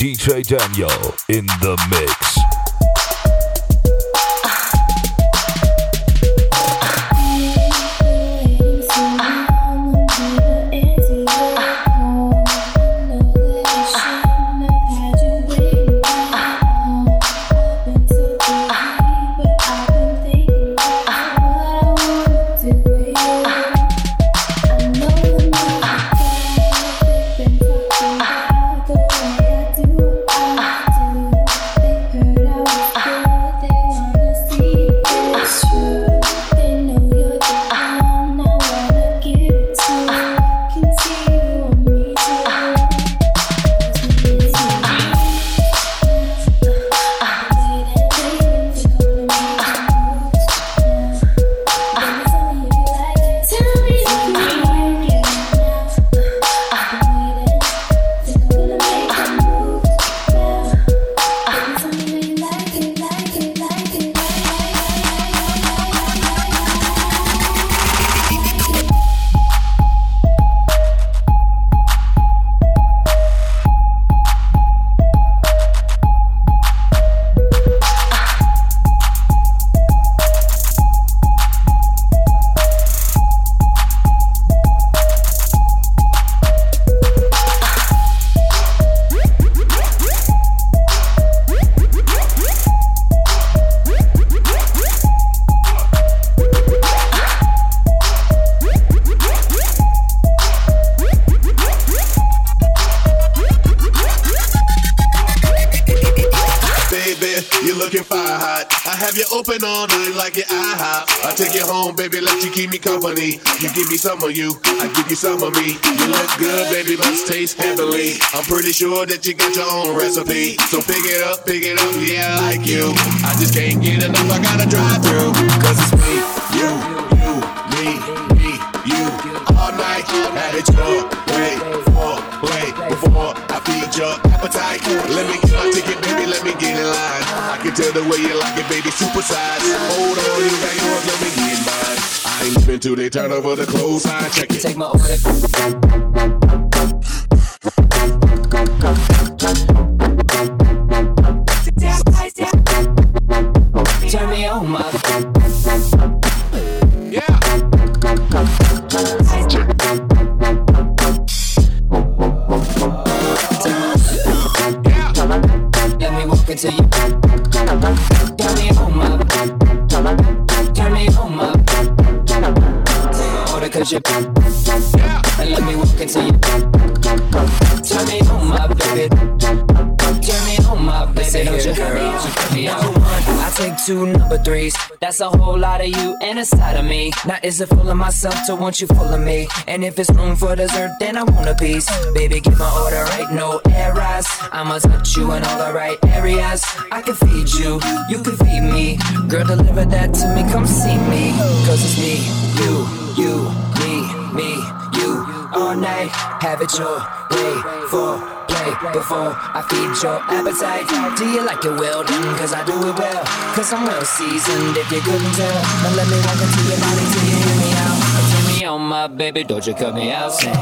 DJ Danyo in the mix. Some of you, I give you some of me. You look good, baby, let's taste heavily. I'm pretty sure that you got your own recipe. So pick it up, pick it up, yeah, I like you. I just can't get enough, I gotta drive through. Cause it's me, you, you, me, me, you. All night, had it your way, for, play, before I feed your appetite. Let me get my ticket, baby, let me get in line. I can tell the way you like it, baby, super size. Hold on, you got yours, let me get mine. I ain't leaving till they turn over the clothes. I check it. Take my order. You. Turn me on, my. Turn me on, my. Order cause you And let me walk into you Turn me on my baby Turn me on my baby Don't you cut me out me out take two number threes. That's a whole lot of you and a side of me. Now is it full of myself to want you full of me? And if it's room for dessert then I want a piece. Baby get my order right, no errors I'ma touch you in all the right areas. I can feed you, you can feed me. Girl deliver that to me, come see me. Cause it's me, you, you, me, me, All night, have it your way for play Before I feed your appetite. Do you like it well done? Cause I do it well. Cause I'm well seasoned if you couldn't tell. Now let me walk into your body till you hear me out. Turn me on my baby, don't you cut me out. Say,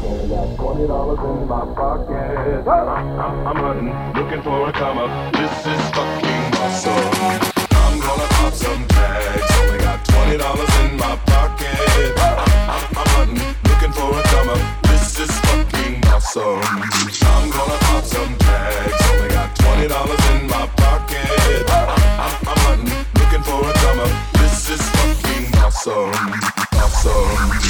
Twenty dollars in my pocket. I'm, hunting, looking for a come. This is fucking awesome. I'm gonna pop some tags. Only got twenty dollars in my pocket. I'm, I'm, I'm hunting, looking for a. This is fucking awesome. I'm gonna pop some tags. Only got twenty dollars in my pocket. I'm, I'm, I'm hunting, looking for a come. This is fucking awesome, awesome,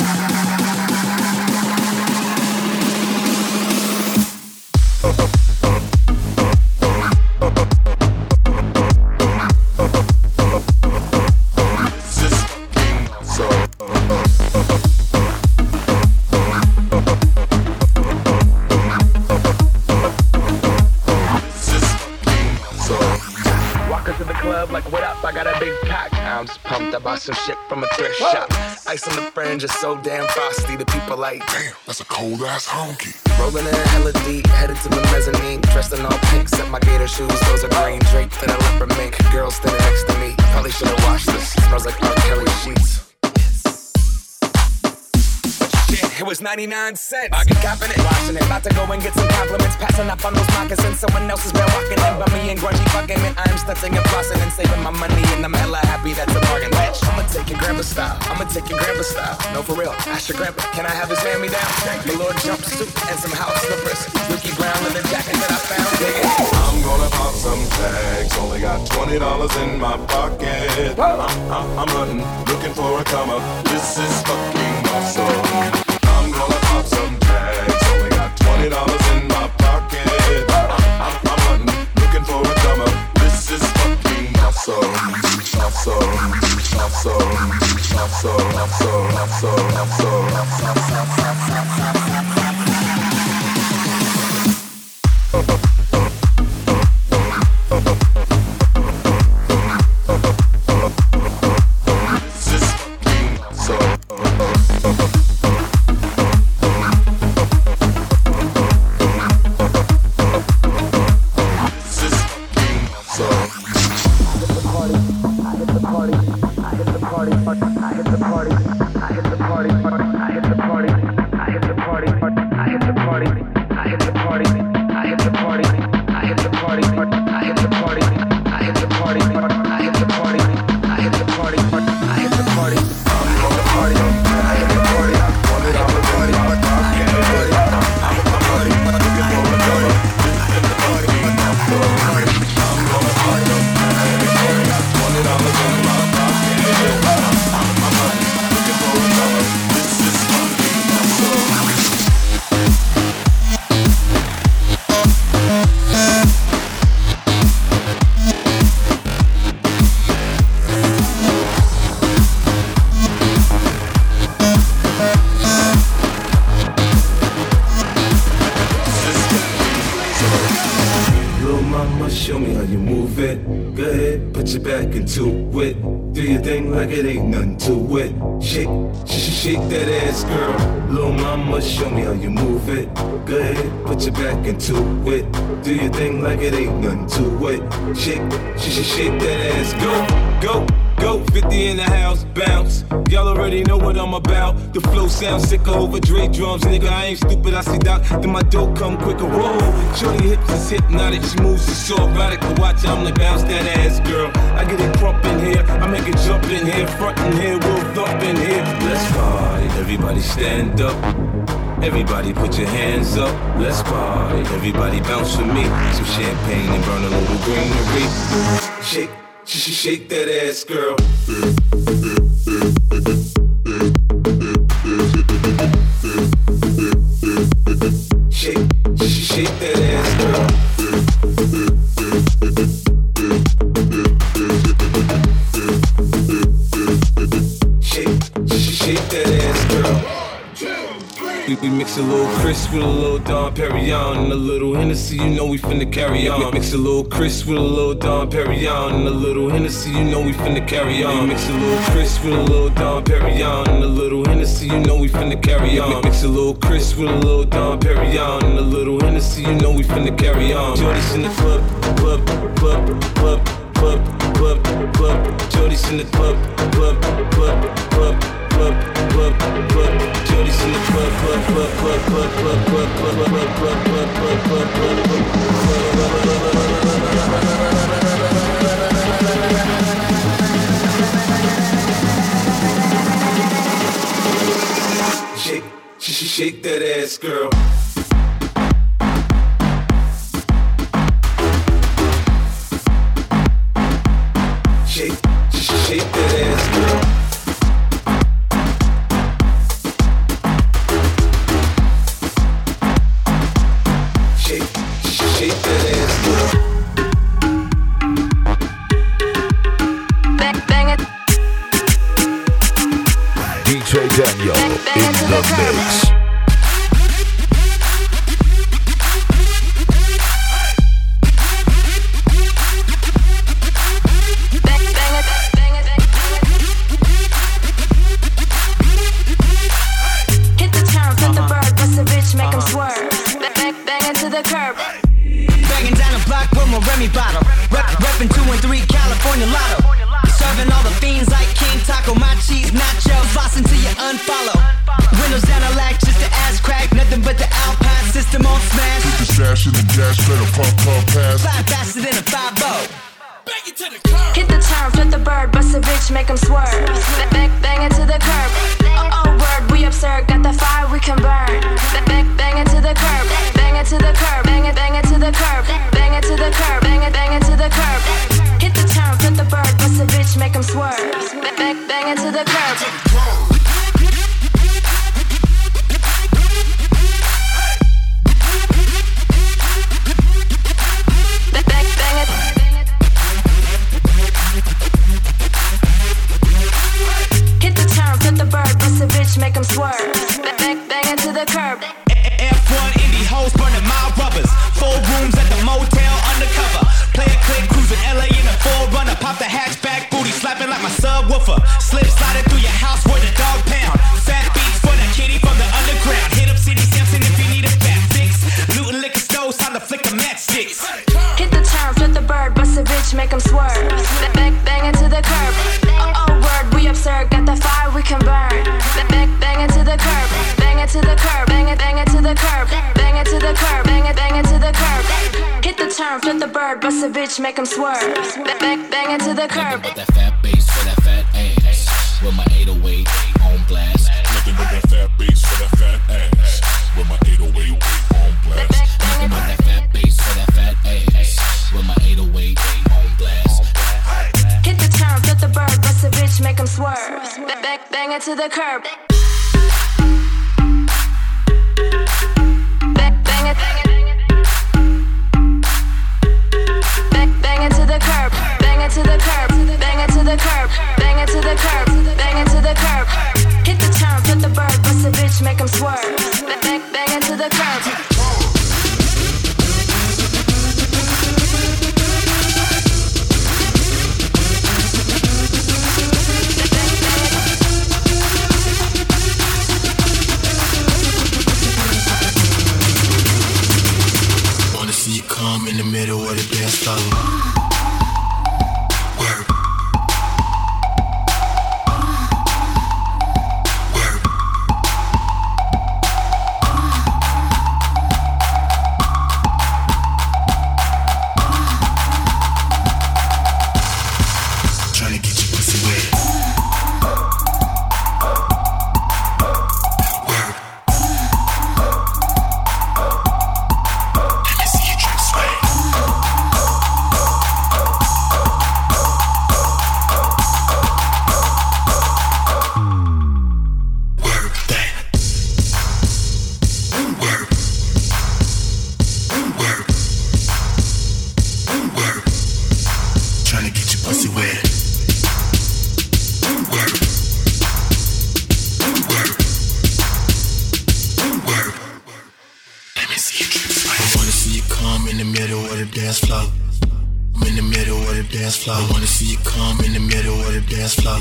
some shit from a thrift shop. Ice on the fringe is so damn frosty. The people like, damn, that's a cold ass honky. Rolling in a hella deep, headed to the mezzanine. Dressed in all pink, set my gator shoes. Those are green draped in a leopard mink. Girl standing next to me. Probably should've washed this. Smells like R. Kelly sheets it was 99 cents. I get copping it, washing it. About to go and get some compliments. Passing up on those moccasins. Someone else has been walking in. But me and grungy fucking it. I'm stunting and flossing and saving my money. And I'm hella happy that's a bargain, bitch. I'ma take your grandpa style. I'ma take your grandpa style. No, for real. Ask your grandpa. Can I have his hand me down? Velour jumpsuit and some house slippers. Dookie brown leather jacket that I found. I'm gonna pop some tags. Only got $20 in my pocket. I'm, I'm, I'm hunting, looking for a come up. This is fucking so, so, so, so, so. Sound sick over Dre drums, nigga. I ain't stupid, I see Doc, then my dope come quicker. Roll. Shorty hips is hypnotic, she moves is so erotic. Watch, I'm the bounce that ass girl. I get it crump in here, I make it jump in here, front in here, we'll thump in here. Let's party, everybody stand up. Everybody put your hands up, let's party. Everybody bounce with me. Some champagne and burn a little greenery. Shake, shake, that ass, girl. Shake, sh- shake that ass, girl. We mix a little Chris with a little Dom Perignon and a little Hennessy, you know we finna carry on. Mix a little Chris with a little Dom Perignon and a little Hennessy, you know we finna carry on. Mix a little Chris with a little Dom Perignon and a little Hennessy, you know we finna carry on. Mix a little Chris with a little Dom Perignon and a little Hennessy, you know we finna carry on. Jordy's in the club, club, club, club, club, club, club. Jordy's in the club, club, club, club, Shake, shake that ass, girl. Bust bitch, make him swerve. Back, back, bitch, make them swerve. Back bang into the curb. Oh, oh word, we absurd. Got the fire we can burn. Back bang into the curb. Bang into the curb. Bang it, bang it the curb. Bang into the curb. Bang it, bang it the curb. Hit the turn, flip the bird, bust a bitch, make them swerve. Back bang into the curb. That fat bass for that fat ass. With my 808 on blast. bang it to the curb. Bang, it, bang it. To the curb. Bang it to the curb. Bang it to the curb. Bang it to the curb. Bang it to the curb. Hit the turn, flip the bird, bust a bitch, make him swerve. Bang, bang, bang it to the curb. floor. I wanna see you come in the middle of the dance floor.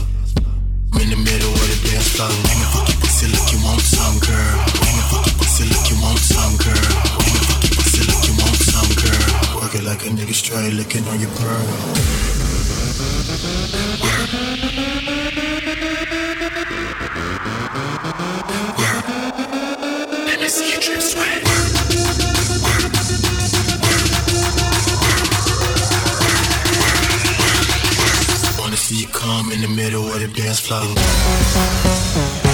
I'm in the middle of the dance floor. Bring it, fuck your pussy like you want some, girl. Bring it, fuck your pussy like you want some, girl. Bring it, fuck your pussy like you want some, girl. Work it like a nigga straight, licking on your pearl. Work. middle of the dance floor.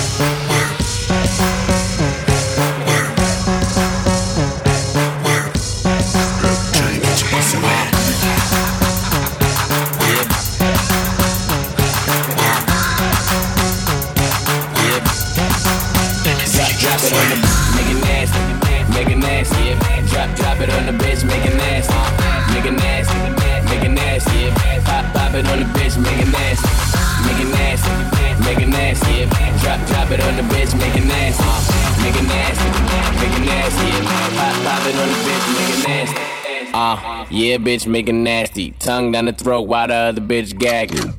Yeah, bitch, making nasty. Tongue down the throat while the other bitch gagging.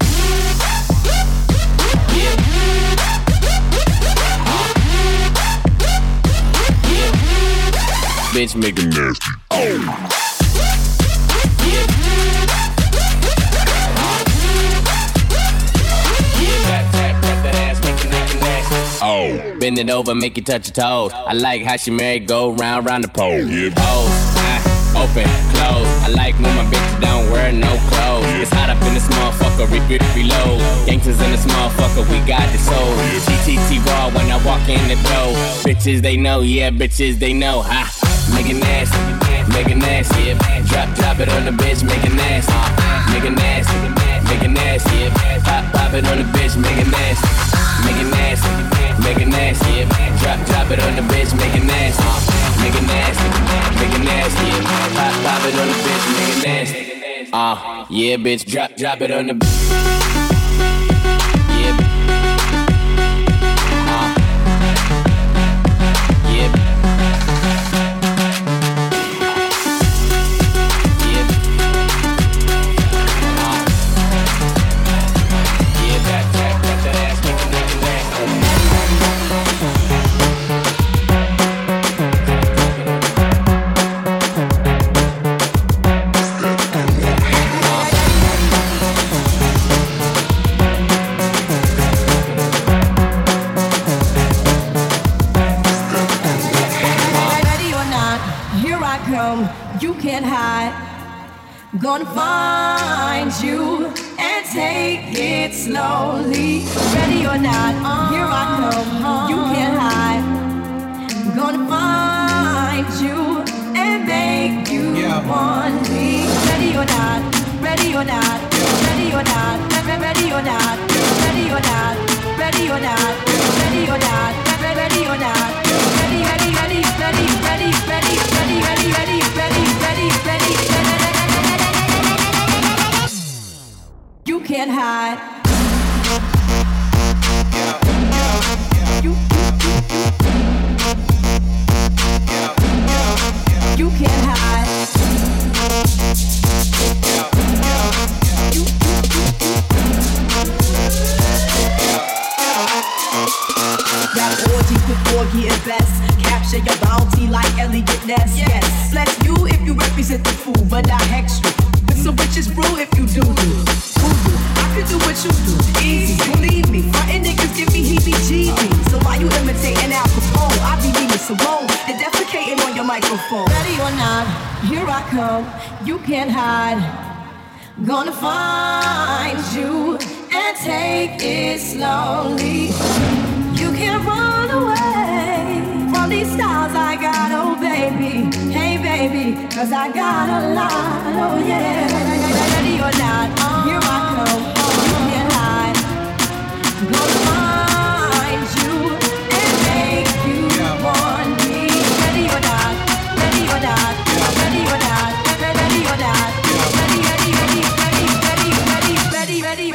bitch making nasty. Oh. Oh. Bend it over, make you touch your toes. I like how she married, go round, round the pole. Yeah. Pose, open, close. I like when my bitch don't wear no clothes. It's hot up in this motherfucker, re re reload. Gangsters in this motherfucker, we got the soul. TTT raw when I walk in the door. Bitches they know, yeah, bitches they know. Ha, make it nasty, make it nasty. Drop, drop it on the bitch, make it nasty, make it nasty, make it nasty. Pop, pop it on the bitch, make it nasty, make it nasty make it nasty. Drop, drop it on the bitch, make it nasty. Make it nasty, make it nasty. Pop, pop it on the bitch, make it nasty. Uh, yeah, bitch, drop, drop it on the find you and take it slowly. You can't run away from these styles I got, oh baby. Hey baby, cause I got a lot, oh yeah. Ready or not, here I come.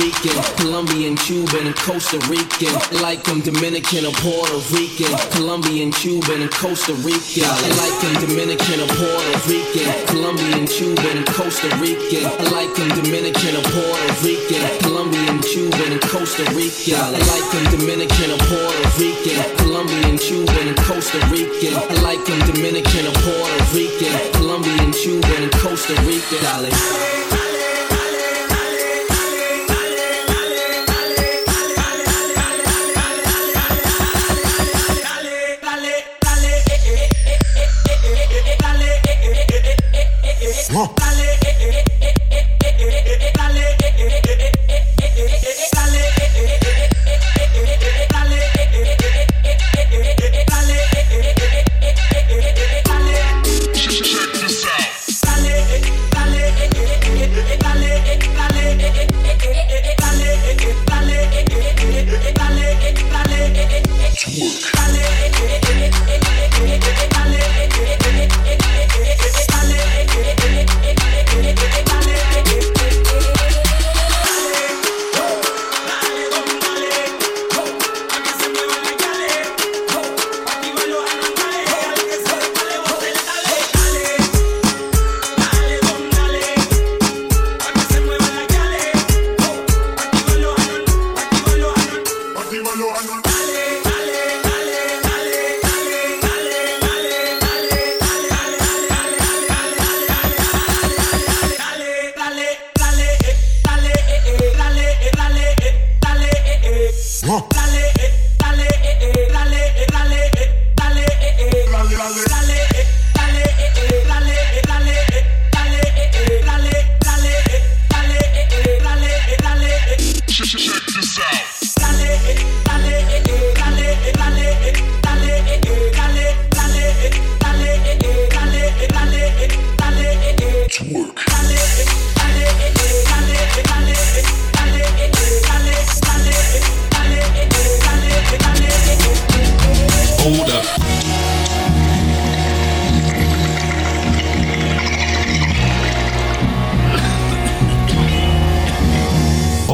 Rican, Colombian, Cuban, and Costa Rican. Like I like them Dominican or Puerto Rican, Colombian, Cuban, and Costa Rican. Like I like them Dominican or Puerto Rican, Colombian, Cuban, and Costa Rican. Like I like them Dominican or Puerto Rican, Colombian, Cuban, and Costa Rican. Like Dominican or Puerto Rican, Colombian, Cuban, and Costa Rican. Like them Dominican or Puerto Rican, Colombian, Cuban, and Costa Rican.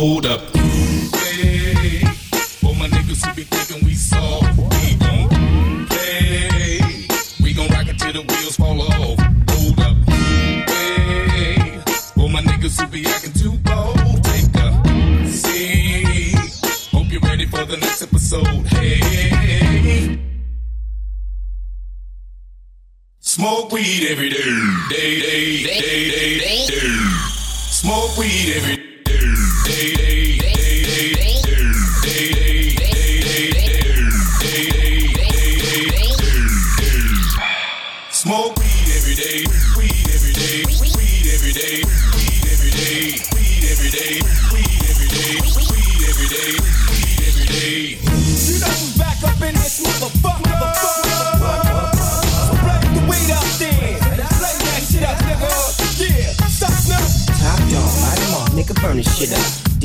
hold up. burn this shit up.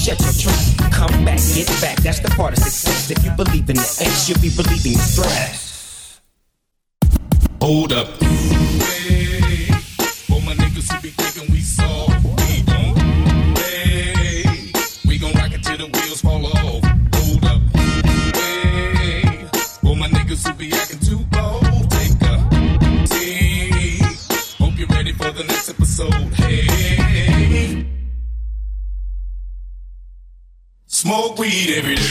shut your trap. Come back, get back. That's the part of success. If you believe in the X, you'll be believing the stress. Hold up. Hey, for my niggas who be thinking we soft, we don't play. We gon' rock it till the wheels fall off. Hold up. Hey, for my niggas who be acting weed every day.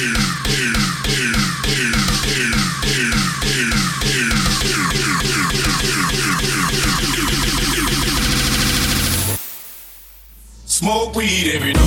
Smoke weed every day.